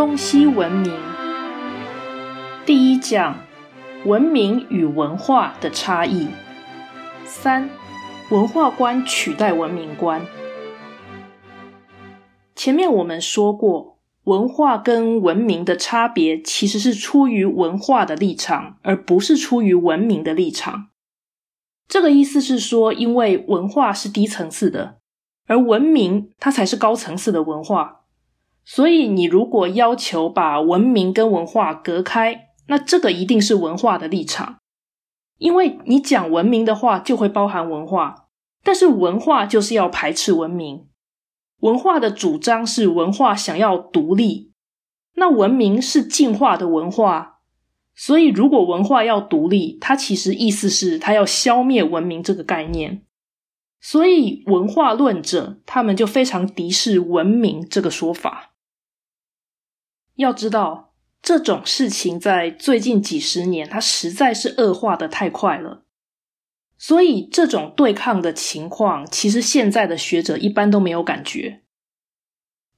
东西文明第一讲：文明与文化的差异。三、文化观取代文明观。前面我们说过，文化跟文明的差别其实是出于文化的立场，而不是出于文明的立场。这个意思是说，因为文化是低层次的，而文明它才是高层次的文化。所以，你如果要求把文明跟文化隔开，那这个一定是文化的立场，因为你讲文明的话就会包含文化，但是文化就是要排斥文明。文化的主张是文化想要独立，那文明是进化的文化，所以如果文化要独立，它其实意思是它要消灭文明这个概念。所以文化论者他们就非常敌视文明这个说法。要知道，这种事情在最近几十年，它实在是恶化的太快了。所以，这种对抗的情况，其实现在的学者一般都没有感觉。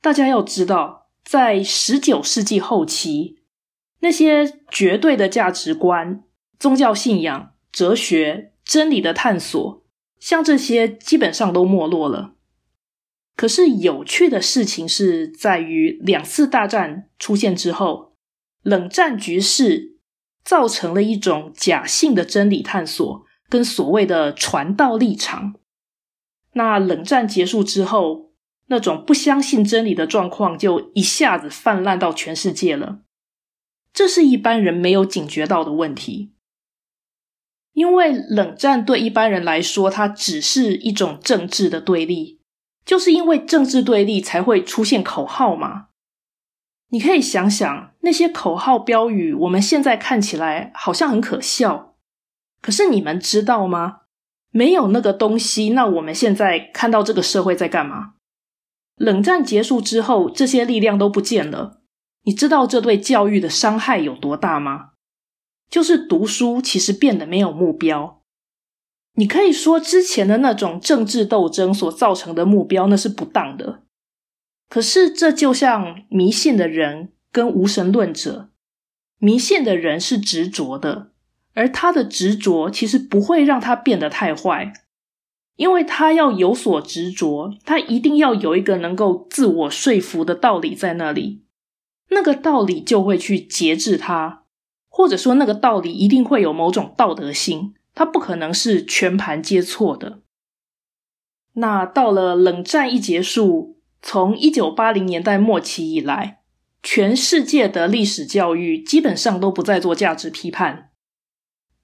大家要知道，在十九世纪后期，那些绝对的价值观、宗教信仰、哲学、真理的探索，像这些基本上都没落了。可是有趣的事情是在于，两次大战出现之后，冷战局势造成了一种假性的真理探索跟所谓的传道立场。那冷战结束之后，那种不相信真理的状况就一下子泛滥到全世界了。这是一般人没有警觉到的问题，因为冷战对一般人来说，它只是一种政治的对立。就是因为政治对立才会出现口号嘛？你可以想想那些口号标语，我们现在看起来好像很可笑，可是你们知道吗？没有那个东西，那我们现在看到这个社会在干嘛？冷战结束之后，这些力量都不见了。你知道这对教育的伤害有多大吗？就是读书其实变得没有目标。你可以说之前的那种政治斗争所造成的目标那是不当的，可是这就像迷信的人跟无神论者，迷信的人是执着的，而他的执着其实不会让他变得太坏，因为他要有所执着，他一定要有一个能够自我说服的道理在那里，那个道理就会去节制他，或者说那个道理一定会有某种道德性。它不可能是全盘皆错的。那到了冷战一结束，从一九八零年代末期以来，全世界的历史教育基本上都不再做价值批判。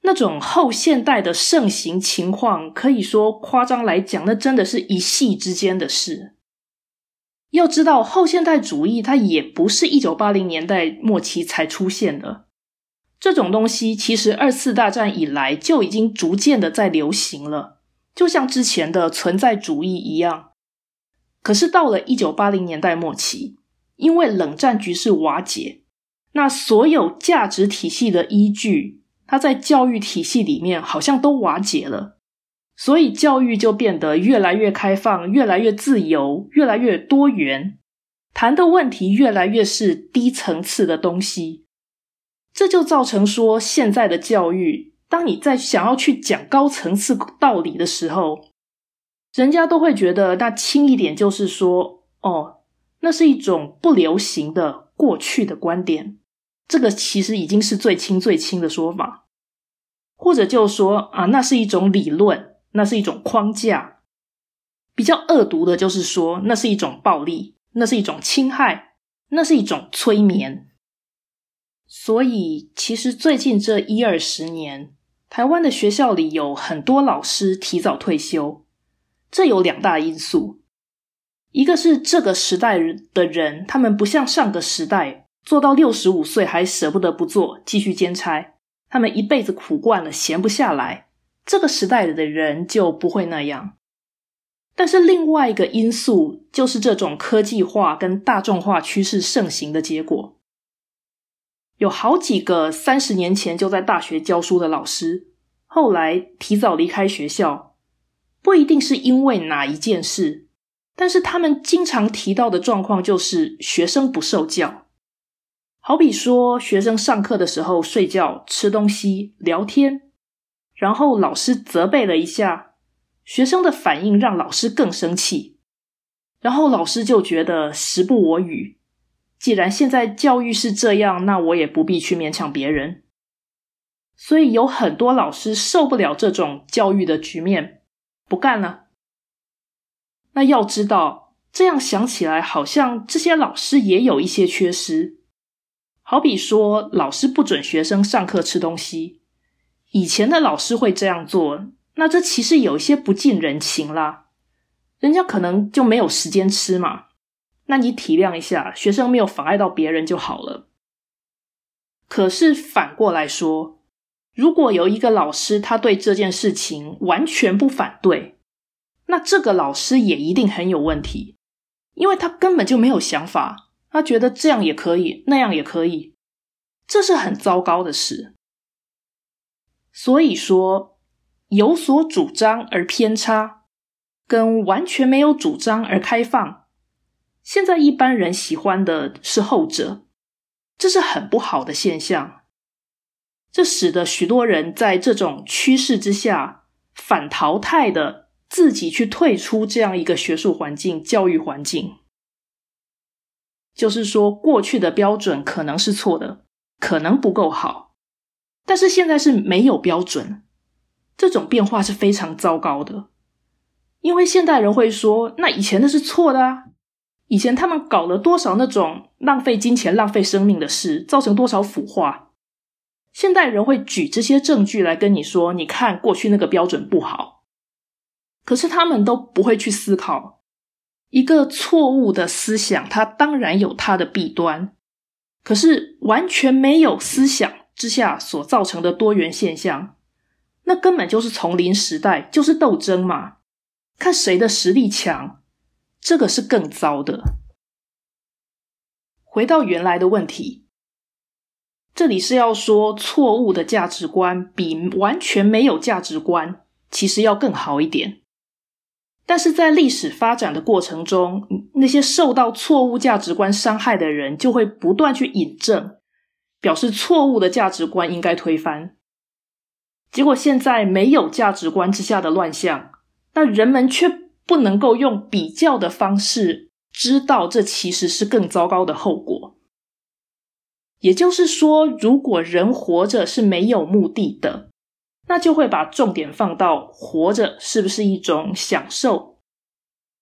那种后现代的盛行情况，可以说夸张来讲，那真的是一夕之间的事。要知道，后现代主义它也不是一九八零年代末期才出现的。这种东西其实二次大战以来就已经逐渐的在流行了，就像之前的存在主义一样。可是到了一九八零年代末期，因为冷战局势瓦解，那所有价值体系的依据，它在教育体系里面好像都瓦解了，所以教育就变得越来越开放、越来越自由、越来越多元，谈的问题越来越是低层次的东西。这就造成说，现在的教育，当你在想要去讲高层次道理的时候，人家都会觉得，那轻一点就是说，哦，那是一种不流行的过去的观点。这个其实已经是最轻最轻的说法，或者就说啊，那是一种理论，那是一种框架。比较恶毒的就是说，那是一种暴力，那是一种侵害，那是一种催眠。所以，其实最近这一二十年，台湾的学校里有很多老师提早退休。这有两大因素：一个是这个时代的人，他们不像上个时代做到六十五岁还舍不得不做，继续兼差。他们一辈子苦惯了，闲不下来。这个时代的人就不会那样。但是另外一个因素，就是这种科技化跟大众化趋势盛行的结果。有好几个三十年前就在大学教书的老师，后来提早离开学校，不一定是因为哪一件事，但是他们经常提到的状况就是学生不受教。好比说，学生上课的时候睡觉、吃东西、聊天，然后老师责备了一下，学生的反应让老师更生气，然后老师就觉得时不我与。既然现在教育是这样，那我也不必去勉强别人。所以有很多老师受不了这种教育的局面，不干了。那要知道，这样想起来，好像这些老师也有一些缺失。好比说，老师不准学生上课吃东西，以前的老师会这样做，那这其实有一些不近人情啦。人家可能就没有时间吃嘛。那你体谅一下，学生没有妨碍到别人就好了。可是反过来说，如果有一个老师他对这件事情完全不反对，那这个老师也一定很有问题，因为他根本就没有想法，他觉得这样也可以，那样也可以，这是很糟糕的事。所以说，有所主张而偏差，跟完全没有主张而开放。现在一般人喜欢的是后者，这是很不好的现象。这使得许多人在这种趋势之下反淘汰的自己去退出这样一个学术环境、教育环境。就是说，过去的标准可能是错的，可能不够好，但是现在是没有标准，这种变化是非常糟糕的。因为现代人会说，那以前的是错的啊。以前他们搞了多少那种浪费金钱、浪费生命的事，造成多少腐化？现代人会举这些证据来跟你说：“你看，过去那个标准不好。”可是他们都不会去思考，一个错误的思想，它当然有它的弊端。可是完全没有思想之下所造成的多元现象，那根本就是丛林时代，就是斗争嘛，看谁的实力强。这个是更糟的。回到原来的问题，这里是要说错误的价值观比完全没有价值观其实要更好一点。但是在历史发展的过程中，那些受到错误价值观伤害的人就会不断去引证，表示错误的价值观应该推翻。结果现在没有价值观之下的乱象，那人们却。不能够用比较的方式知道，这其实是更糟糕的后果。也就是说，如果人活着是没有目的的，那就会把重点放到活着是不是一种享受。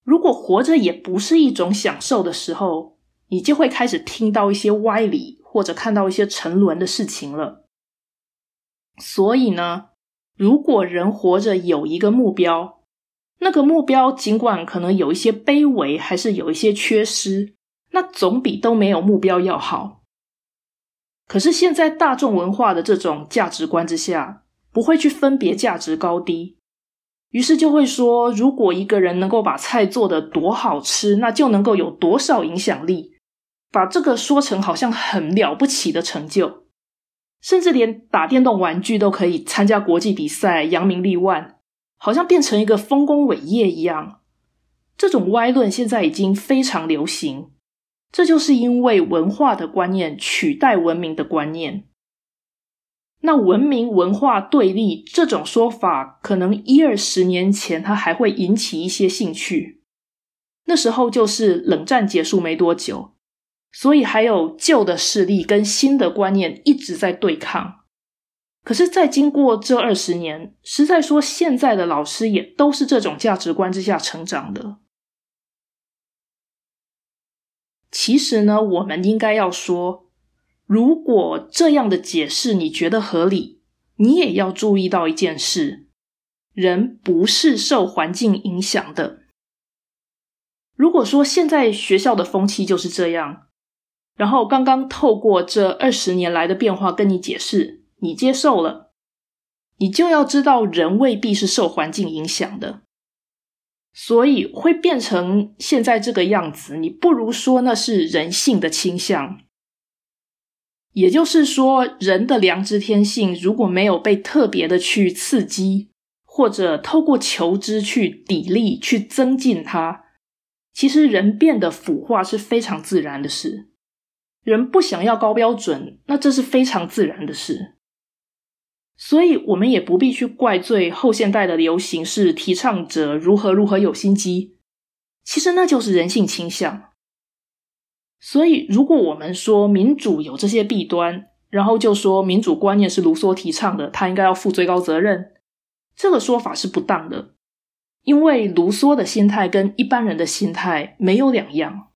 如果活着也不是一种享受的时候，你就会开始听到一些歪理，或者看到一些沉沦的事情了。所以呢，如果人活着有一个目标，那个目标尽管可能有一些卑微，还是有一些缺失，那总比都没有目标要好。可是现在大众文化的这种价值观之下，不会去分别价值高低，于是就会说，如果一个人能够把菜做得多好吃，那就能够有多少影响力，把这个说成好像很了不起的成就，甚至连打电动玩具都可以参加国际比赛，扬名立万。好像变成一个丰功伟业一样，这种歪论现在已经非常流行。这就是因为文化的观念取代文明的观念。那文明文化对立这种说法，可能一二十年前它还会引起一些兴趣。那时候就是冷战结束没多久，所以还有旧的势力跟新的观念一直在对抗。可是，在经过这二十年，实在说，现在的老师也都是这种价值观之下成长的。其实呢，我们应该要说，如果这样的解释你觉得合理，你也要注意到一件事：人不是受环境影响的。如果说现在学校的风气就是这样，然后刚刚透过这二十年来的变化跟你解释。你接受了，你就要知道，人未必是受环境影响的，所以会变成现在这个样子。你不如说那是人性的倾向，也就是说，人的良知天性如果没有被特别的去刺激，或者透过求知去砥砺、去增进它，其实人变得腐化是非常自然的事。人不想要高标准，那这是非常自然的事。所以，我们也不必去怪罪后现代的流行是提倡者如何如何有心机，其实那就是人性倾向。所以，如果我们说民主有这些弊端，然后就说民主观念是卢梭提倡的，他应该要负最高责任，这个说法是不当的，因为卢梭的心态跟一般人的心态没有两样。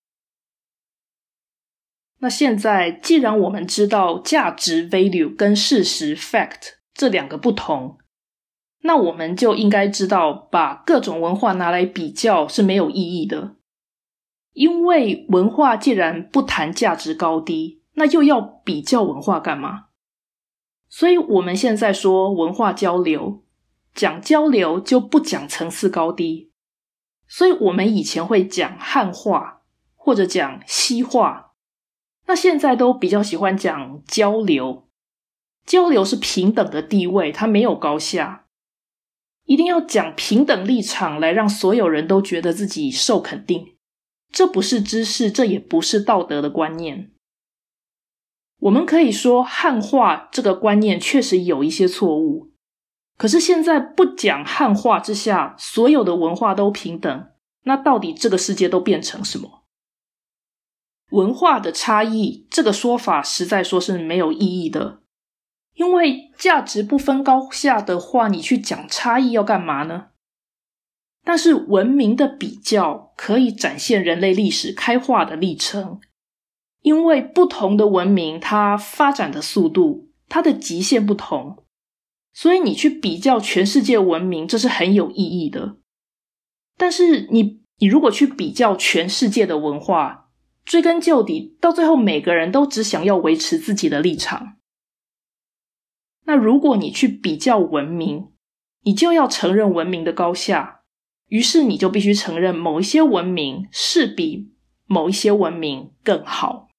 那现在，既然我们知道价值 （value） 跟事实 （fact） 这两个不同，那我们就应该知道，把各种文化拿来比较是没有意义的。因为文化既然不谈价值高低，那又要比较文化干嘛？所以我们现在说文化交流，讲交流就不讲层次高低。所以我们以前会讲汉化或者讲西化。那现在都比较喜欢讲交流，交流是平等的地位，它没有高下，一定要讲平等立场来让所有人都觉得自己受肯定。这不是知识，这也不是道德的观念。我们可以说汉化这个观念确实有一些错误，可是现在不讲汉化之下，所有的文化都平等，那到底这个世界都变成什么？文化的差异这个说法实在说是没有意义的，因为价值不分高下的话，你去讲差异要干嘛呢？但是文明的比较可以展现人类历史开化的历程，因为不同的文明它发展的速度、它的极限不同，所以你去比较全世界文明，这是很有意义的。但是你你如果去比较全世界的文化，追根究底，到最后每个人都只想要维持自己的立场。那如果你去比较文明，你就要承认文明的高下，于是你就必须承认某一些文明是比某一些文明更好。